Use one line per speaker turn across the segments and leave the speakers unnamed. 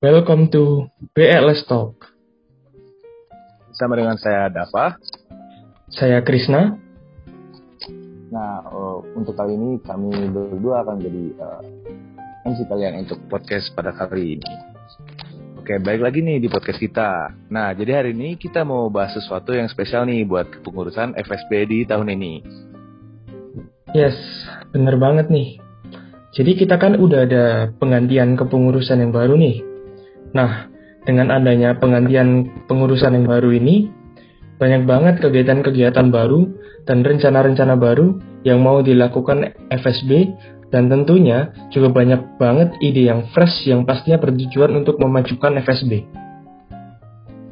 Welcome to BLS Talk.
Bersama dengan saya Dava.
Saya Krisna.
Nah, uh, untuk kali ini kami berdua akan jadi uh, MC kalian untuk podcast pada kali ini. Oke, baik lagi nih di podcast kita. Nah, jadi hari ini kita mau bahas sesuatu yang spesial nih buat kepengurusan FSB di tahun ini.
Yes, bener banget nih. Jadi kita kan udah ada penggantian kepengurusan yang baru nih. Nah, dengan adanya penggantian pengurusan yang baru ini, banyak banget kegiatan-kegiatan baru dan rencana-rencana baru yang mau dilakukan FSB dan tentunya juga banyak banget ide yang fresh yang pastinya bertujuan untuk memajukan FSB.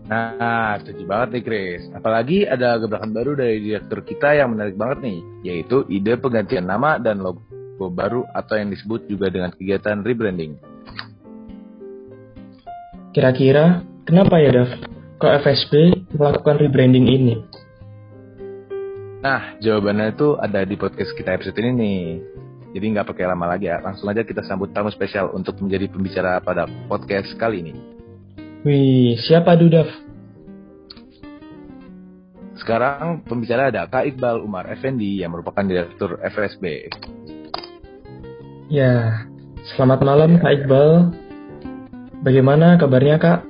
Nah, setuju banget nih Chris. Apalagi ada gebrakan baru dari direktur kita yang menarik banget nih, yaitu ide penggantian nama dan logo baru atau yang disebut juga dengan kegiatan rebranding.
Kira-kira kenapa ya Dav? Kok FSB melakukan rebranding ini?
Nah, jawabannya itu ada di podcast kita episode ini nih. Jadi nggak pakai lama lagi ya, langsung aja kita sambut tamu spesial untuk menjadi pembicara pada podcast kali ini.
Wih, siapa Dav?
Sekarang pembicara ada Kak Iqbal Umar Effendi yang merupakan Direktur FSB.
Ya, selamat malam Kak Iqbal. Bagaimana kabarnya Kak?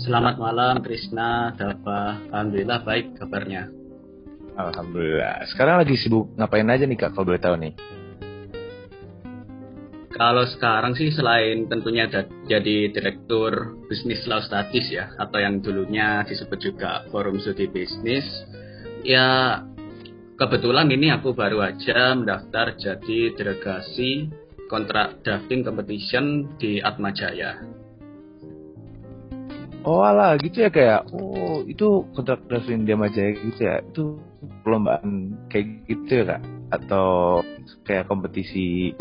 Selamat malam Krisna, Dava. Alhamdulillah baik kabarnya.
Alhamdulillah. Sekarang lagi sibuk ngapain aja nih Kak kalau boleh tahu nih?
Kalau sekarang sih selain tentunya jadi direktur bisnis law studies ya atau yang dulunya disebut juga forum studi bisnis ya kebetulan ini aku baru aja mendaftar jadi delegasi kontrak drafting competition di Atma Jaya.
Oh alah gitu ya kayak oh itu kontrak drafting di Atma Jaya gitu ya itu perlombaan kayak gitu ya kak atau kayak kompetisi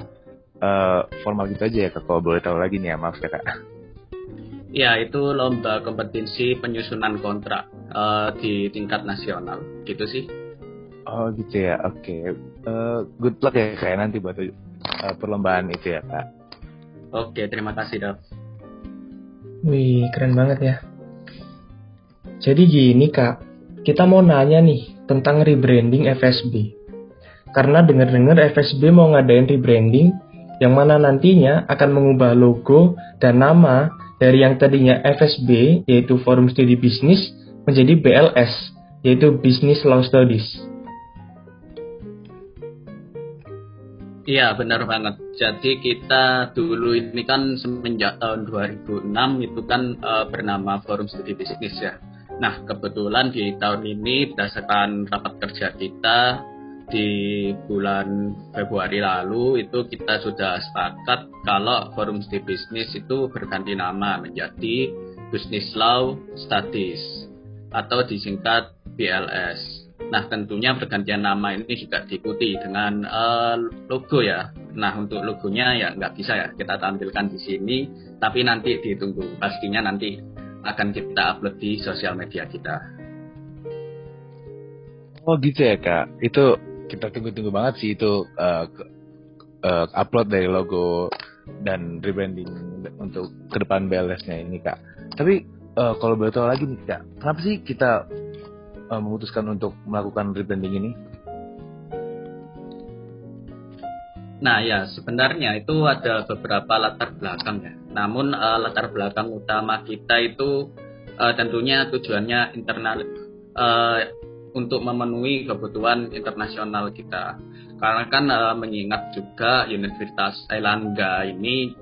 uh, formal gitu aja ya kak kalau boleh tahu lagi nih ya maaf ya kak.
Ya itu lomba kompetisi penyusunan kontrak uh, di tingkat nasional gitu sih.
Oh gitu ya, oke. Okay. Uh, good luck ya kayak nanti buat uh, perlombaan itu ya kak.
Oke, okay, terima kasih Dav.
Wih, keren banget ya. Jadi gini kak, kita mau nanya nih tentang rebranding FSB. Karena dengar-dengar FSB mau ngadain rebranding yang mana nantinya akan mengubah logo dan nama dari yang tadinya FSB yaitu Forum Studi Bisnis menjadi BLS yaitu Business Law Studies.
Iya benar banget. Jadi kita dulu ini kan semenjak tahun 2006 itu kan uh, bernama Forum Studi Bisnis ya. Nah kebetulan di tahun ini berdasarkan rapat kerja kita di bulan Februari lalu itu kita sudah sepakat kalau Forum Studi Bisnis itu berganti nama menjadi Business Law Studies atau disingkat BLS. Nah tentunya pergantian nama ini juga diikuti dengan uh, logo ya. Nah untuk logonya ya nggak bisa ya kita tampilkan di sini, tapi nanti ditunggu pastinya nanti akan kita upload di sosial media kita.
Oh gitu ya kak, itu kita tunggu-tunggu banget sih itu uh, uh, upload dari logo dan rebranding untuk ke depan BLS-nya ini kak. Tapi uh, kalau tahu lagi nih kak, kenapa sih kita memutuskan untuk melakukan rebranding ini?
Nah ya sebenarnya itu ada beberapa latar belakang ya. Namun uh, latar belakang utama kita itu uh, tentunya tujuannya internal uh, untuk memenuhi kebutuhan internasional kita. Karena kan uh, mengingat juga Universitas Airlangga ini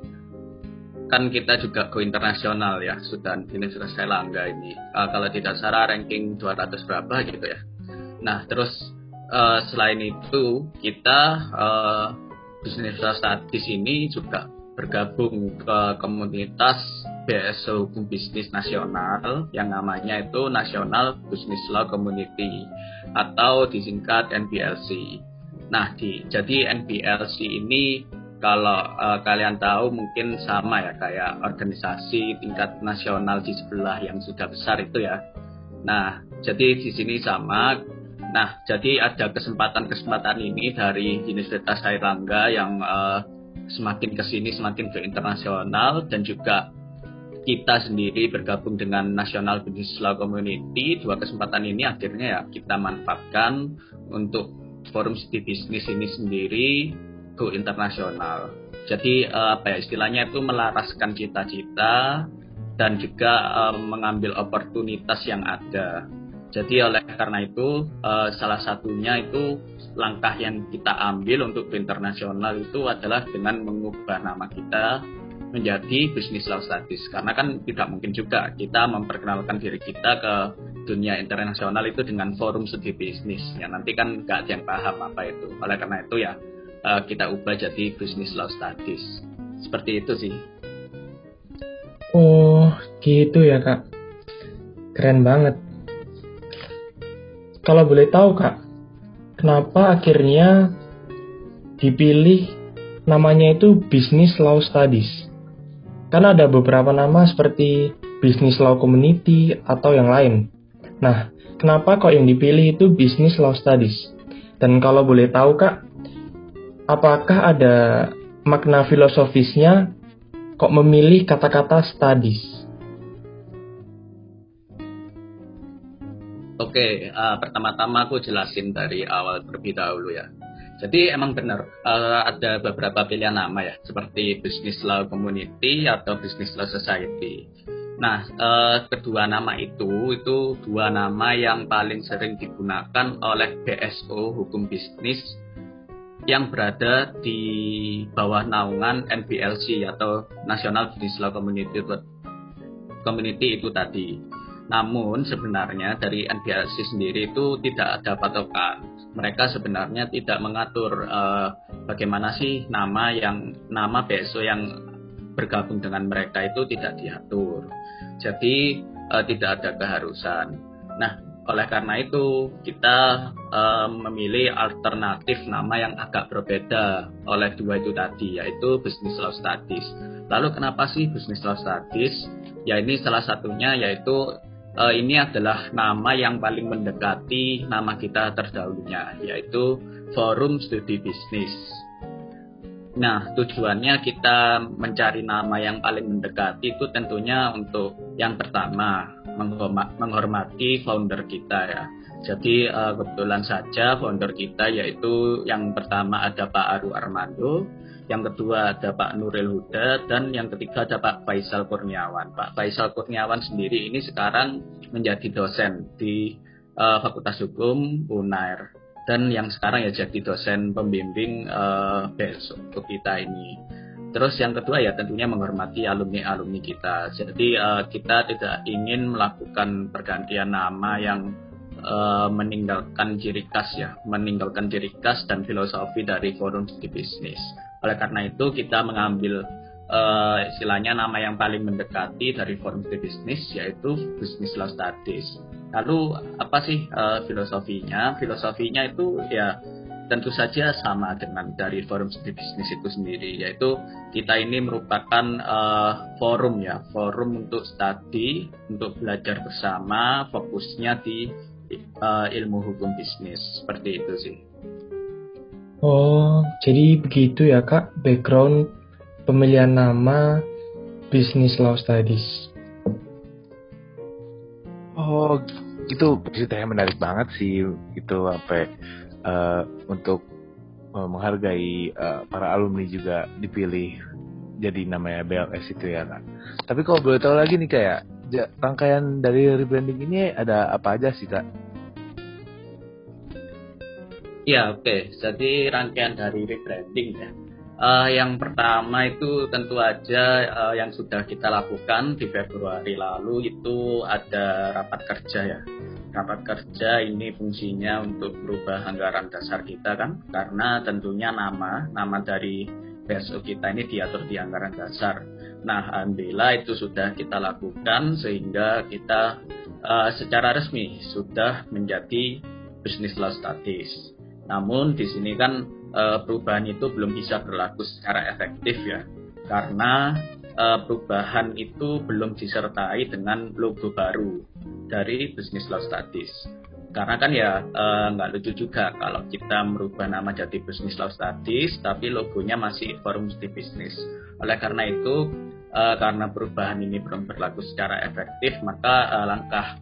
kan kita juga go internasional ya, sudah Universitas Airlangga ini. Uh, kalau tidak salah ranking 200 berapa gitu ya. Nah, terus uh, selain itu kita uh, Universitas Statis ini juga bergabung ke komunitas BSO Hukum Bisnis Nasional yang namanya itu National Business Law Community atau disingkat NBLC. Nah, di, jadi NBLC ini kalau uh, kalian tahu mungkin sama ya kayak organisasi tingkat nasional di sebelah yang sudah besar itu ya. Nah, jadi di sini sama. Nah, jadi ada kesempatan-kesempatan ini dari Universitas Airlangga yang uh, semakin ke sini semakin ke internasional dan juga kita sendiri bergabung dengan National Business Law Community dua kesempatan ini akhirnya ya kita manfaatkan untuk forum studi bisnis ini sendiri go internasional. Jadi uh, apa ya istilahnya itu melaraskan cita-cita dan juga uh, mengambil oportunitas yang ada. Jadi oleh karena itu uh, salah satunya itu langkah yang kita ambil untuk internasional itu adalah dengan mengubah nama kita menjadi bisnis law studies. Karena kan tidak mungkin juga kita memperkenalkan diri kita ke dunia internasional itu dengan forum studi bisnis. Ya nanti kan nggak ada yang paham apa itu. Oleh karena itu ya uh, kita ubah jadi bisnis law studies seperti itu sih.
Oh gitu ya kak. Keren banget. Kalau boleh tahu kak kenapa akhirnya dipilih namanya itu bisnis law studies karena ada beberapa nama seperti Business Law Community atau yang lain. Nah, kenapa kok yang dipilih itu Business Law Studies? Dan kalau boleh tahu kak, apakah ada makna filosofisnya kok memilih kata-kata studies?
Oke, uh, pertama-tama aku jelasin dari awal terlebih dahulu ya. Jadi emang benar uh, ada beberapa pilihan nama ya, seperti Business Law Community atau Business Law Society. Nah, uh, kedua nama itu itu dua nama yang paling sering digunakan oleh BSO Hukum Bisnis yang berada di bawah naungan NBLC atau National Business Law Community Community itu tadi. Namun sebenarnya dari NBLC sendiri itu tidak ada patokan mereka sebenarnya tidak mengatur uh, bagaimana sih nama yang nama BSO yang bergabung dengan mereka itu tidak diatur. Jadi uh, tidak ada keharusan. Nah, oleh karena itu kita uh, memilih alternatif nama yang agak berbeda oleh dua itu tadi yaitu Business Law Studies. Lalu kenapa sih Business Law Studies? Ya ini salah satunya yaitu uh, ini adalah nama yang paling mendekati nama kita terdahulunya, yaitu Forum Studi Bisnis. Nah, tujuannya kita mencari nama yang paling mendekati itu tentunya untuk yang pertama menghormati founder kita ya. Jadi uh, kebetulan saja founder kita yaitu yang pertama ada Pak Aru Armando, yang kedua ada Pak Nuril Huda, dan yang ketiga ada Pak Faisal Kurniawan. Pak Faisal Kurniawan sendiri ini sekarang menjadi dosen di uh, Fakultas Hukum UNAIR dan yang sekarang ya jadi dosen pembimbing uh, untuk kita ini. Terus yang kedua ya tentunya menghormati alumni-alumni kita. Jadi uh, kita tidak ingin melakukan pergantian nama yang uh, meninggalkan ciri khas ya, meninggalkan ciri khas dan filosofi dari forum di bisnis. Oleh karena itu kita mengambil uh, istilahnya nama yang paling mendekati dari forum studi bisnis yaitu Business Law Studies. Lalu apa sih uh, filosofinya? Filosofinya itu ya tentu saja sama dengan dari forum studi bisnis itu sendiri yaitu kita ini merupakan uh, forum ya forum untuk studi untuk belajar bersama fokusnya di uh, ilmu hukum bisnis seperti itu sih
Oh, jadi begitu ya kak background pemilihan nama Business Law Studies.
Oh, itu ceritanya menarik banget sih itu apa uh, untuk uh, menghargai uh, para alumni juga dipilih jadi namanya BLS itu ya kak. Tapi kalau boleh tahu lagi nih kayak rangkaian dari rebranding ini ada apa aja sih kak?
Ya oke. Okay. Jadi rangkaian dari rebranding ya. Uh, yang pertama itu tentu aja uh, yang sudah kita lakukan di Februari lalu itu ada rapat kerja ya. Rapat kerja ini fungsinya untuk merubah anggaran dasar kita kan, karena tentunya nama nama dari BSO kita ini diatur di anggaran dasar. Nah, alhamdulillah itu sudah kita lakukan sehingga kita uh, secara resmi sudah menjadi bisnis law statis. Namun di sini kan e, perubahan itu belum bisa berlaku secara efektif ya, karena e, perubahan itu belum disertai dengan logo baru dari Business Law Studies. karena kan ya eh, nggak lucu juga kalau kita merubah nama jadi bisnis law studies tapi logonya masih forum studi bisnis. Oleh karena itu karena perubahan ini belum berlaku secara efektif maka langkah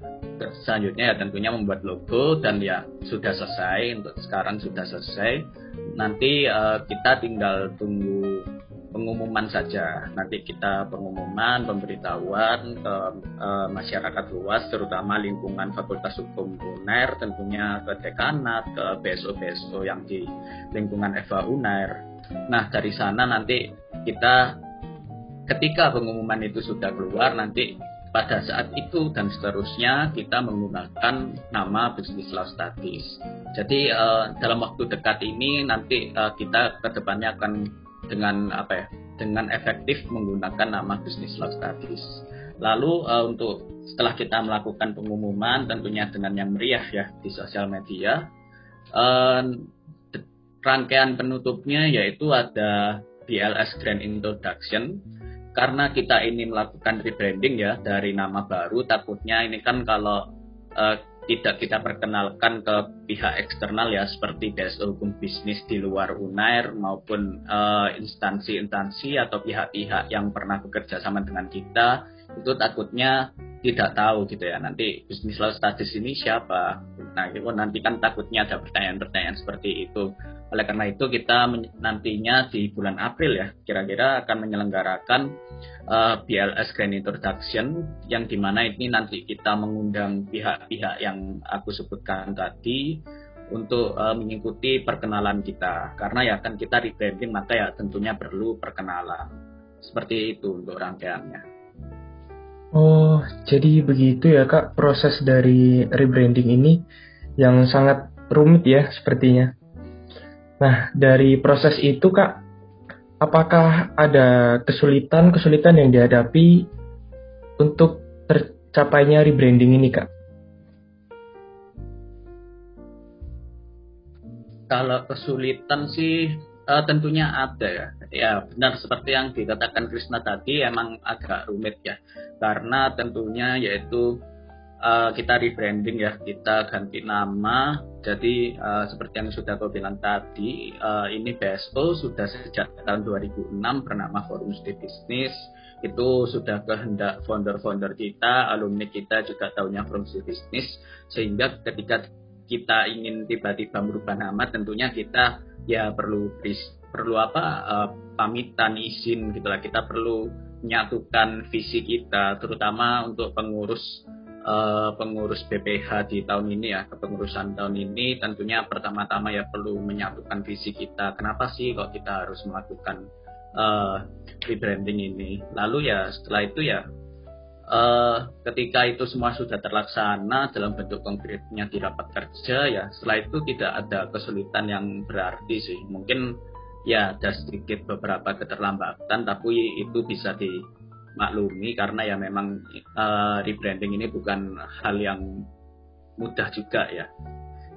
selanjutnya ya tentunya membuat logo dan ya sudah selesai untuk sekarang sudah selesai nanti uh, kita tinggal tunggu pengumuman saja. Nanti kita pengumuman, pemberitahuan ke e, masyarakat luas, terutama lingkungan Fakultas Hukum UNER, tentunya ke dekanat, ke BSO-BSO yang di lingkungan FH UNER. Nah, dari sana nanti kita ketika pengumuman itu sudah keluar, nanti pada saat itu dan seterusnya kita menggunakan nama bisnis law studies. Jadi uh, dalam waktu dekat ini nanti uh, kita ke depannya akan dengan apa ya dengan efektif menggunakan nama bisnis law studies. Lalu uh, untuk setelah kita melakukan pengumuman tentunya dengan yang meriah ya di sosial media, uh, rangkaian penutupnya yaitu ada BLS Grand Introduction karena kita ini melakukan rebranding ya dari nama baru takutnya ini kan kalau uh, tidak kita perkenalkan ke pihak eksternal ya seperti BSO hukum bisnis di luar UNAIR maupun eh, instansi-instansi uh, atau pihak-pihak yang pernah bekerja sama dengan kita itu takutnya tidak tahu gitu ya. Nanti bisnis law studies ini siapa? Nah itu nanti kan takutnya ada pertanyaan-pertanyaan seperti itu. Oleh karena itu kita nantinya di bulan April ya kira-kira akan menyelenggarakan uh, eh, BLS Grand Introduction yang di mana ini nanti kita mengundang pihak-pihak yang aku sebutkan tadi untuk uh, mengikuti perkenalan kita. Karena ya kan kita rebranding maka ya tentunya perlu perkenalan. Seperti itu untuk rangkaiannya.
Oh, jadi begitu ya Kak proses dari rebranding ini yang sangat rumit ya sepertinya. Nah, dari proses itu Kak, apakah ada kesulitan-kesulitan yang dihadapi untuk tercapainya rebranding ini Kak?
Kalau kesulitan sih uh, tentunya ada ya. Ya benar seperti yang dikatakan Krisna tadi emang agak rumit ya. Karena tentunya yaitu uh, kita rebranding ya, kita ganti nama. Jadi uh, seperti yang sudah kau bilang tadi, uh, ini BSO sudah sejak tahun 2006 bernama Forum Studi Business. Itu sudah kehendak founder-founder kita, alumni kita juga tahunya Forum Studi Business. Sehingga ketika kita ingin tiba-tiba merubah nama, tentunya kita ya perlu perlu apa uh, pamitan izin gitulah kita perlu menyatukan visi kita terutama untuk pengurus uh, pengurus BPH di tahun ini ya kepengurusan tahun ini. Tentunya pertama-tama ya perlu menyatukan visi kita. Kenapa sih kok kita harus melakukan uh, rebranding ini? Lalu ya setelah itu ya uh, ketika itu semua sudah terlaksana dalam bentuk konkretnya di rapat kerja ya setelah itu tidak ada kesulitan yang berarti sih. Mungkin ya ada sedikit beberapa keterlambatan tapi itu bisa dimaklumi karena ya memang uh, rebranding ini bukan hal yang mudah juga ya.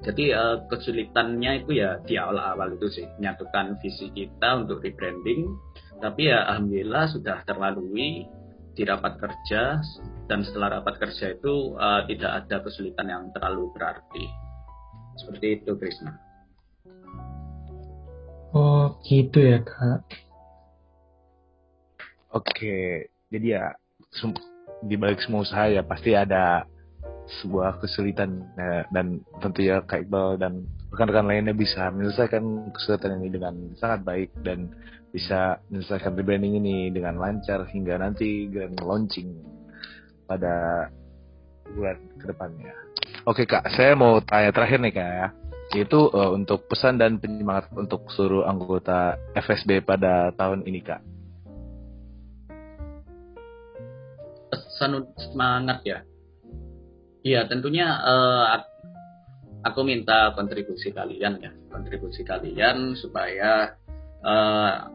Jadi uh, kesulitannya itu ya di awal-awal itu sih menyatukan visi kita untuk rebranding tapi ya alhamdulillah sudah terlalui di rapat kerja dan setelah rapat kerja itu uh, tidak ada kesulitan yang terlalu berarti. Seperti itu, Krisna.
Oh, gitu ya, Kak.
Oke, jadi ya di balik semua usaha ya pasti ada sebuah kesulitan ya, dan tentu ya Kak Iqbal dan rekan-rekan lainnya bisa menyelesaikan kesulitan ini dengan sangat baik dan bisa menyelesaikan rebranding ini dengan lancar hingga nanti grand launching pada bulan ke depannya. Oke kak, saya mau tanya terakhir nih kak ya, yaitu uh, untuk pesan dan penyemangat untuk seluruh anggota FSB pada tahun ini kak.
Pesan semangat ya. Iya tentunya uh, aku minta kontribusi kalian ya, kontribusi kalian supaya uh,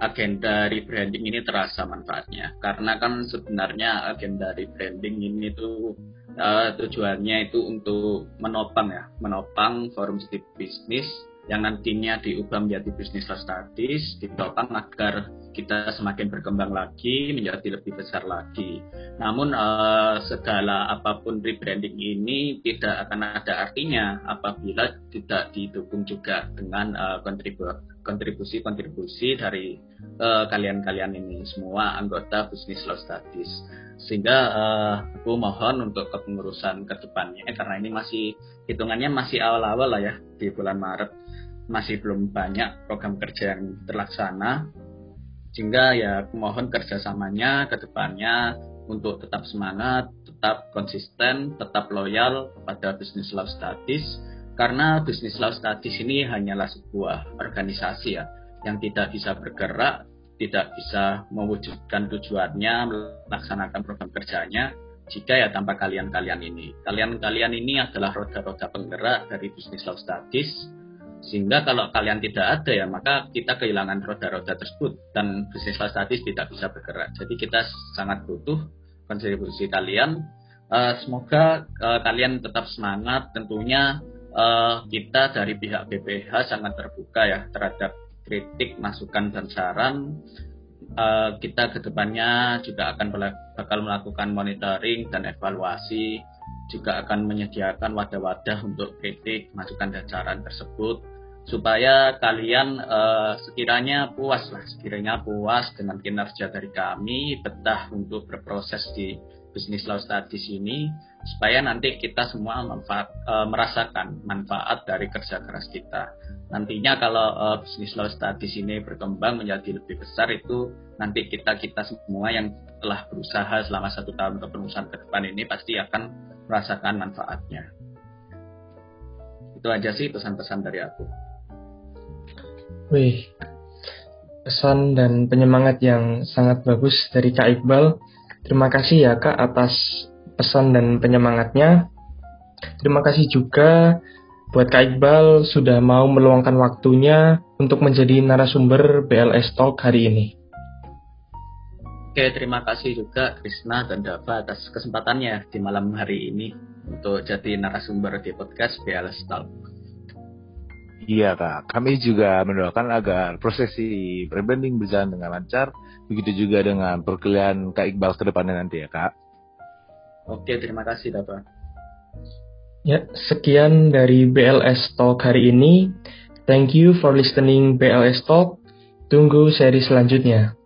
agenda rebranding ini terasa manfaatnya. Karena kan sebenarnya agenda rebranding ini tuh uh, tujuannya itu untuk menopang ya menopang forum bisnis yang nantinya diubah menjadi bisnis statis, ditopang agar kita semakin berkembang lagi, menjadi lebih besar lagi. Namun uh, segala apa pun rebranding ini tidak akan ada artinya apabila tidak didukung juga dengan uh, kontribusi-kontribusi dari kalian-kalian uh, ini semua anggota bisnis law studies. Sehingga uh, aku mohon untuk kepengurusan ke depannya karena ini masih hitungannya masih awal-awal lah ya di bulan Maret. Masih belum banyak program kerja yang terlaksana. Sehingga ya mohon kerjasamanya ke depannya untuk tetap semangat, tetap konsisten, tetap loyal kepada bisnis love studies karena bisnis love studies ini hanyalah sebuah organisasi ya yang tidak bisa bergerak, tidak bisa mewujudkan tujuannya, melaksanakan program kerjanya jika ya tanpa kalian-kalian ini. Kalian-kalian ini adalah roda-roda penggerak dari bisnis love studies sehingga kalau kalian tidak ada ya maka kita kehilangan roda-roda tersebut dan bisnis statis tidak bisa bergerak. Jadi kita sangat butuh kontribusi kalian. Uh, semoga uh, kalian tetap semangat. Tentunya uh, kita dari pihak BPH sangat terbuka ya terhadap kritik, masukan dan saran. Uh, kita ke depannya juga akan bakal melakukan monitoring dan evaluasi juga akan menyediakan wadah-wadah untuk kritik, masukan dan saran tersebut supaya kalian uh, sekiranya puas lah, sekiranya puas dengan kinerja dari kami, betah untuk berproses di bisnis law studies ini, supaya nanti kita semua manfaat, uh, merasakan manfaat dari kerja keras kita. Nantinya kalau uh, bisnis law studies ini berkembang menjadi lebih besar itu nanti kita kita semua yang telah berusaha selama satu tahun kepengurusan ke depan ini pasti akan merasakan manfaatnya. Itu aja sih pesan-pesan dari aku.
Wih, pesan dan penyemangat yang sangat bagus dari Kak Iqbal. Terima kasih ya Kak atas pesan dan penyemangatnya. Terima kasih juga buat Kak Iqbal sudah mau meluangkan waktunya untuk menjadi narasumber BLS Talk hari ini.
Oke, terima kasih juga Krisna dan Dava atas kesempatannya di malam hari ini untuk jadi narasumber di podcast BLS Talk.
Iya kak, kami juga mendoakan agar prosesi rebranding berjalan dengan lancar, begitu juga dengan perkuliahan Kak Iqbal ke depannya nanti ya kak.
Oke, terima kasih Dapat.
Ya, sekian dari BLS Talk hari ini. Thank you for listening BLS Talk. Tunggu seri selanjutnya.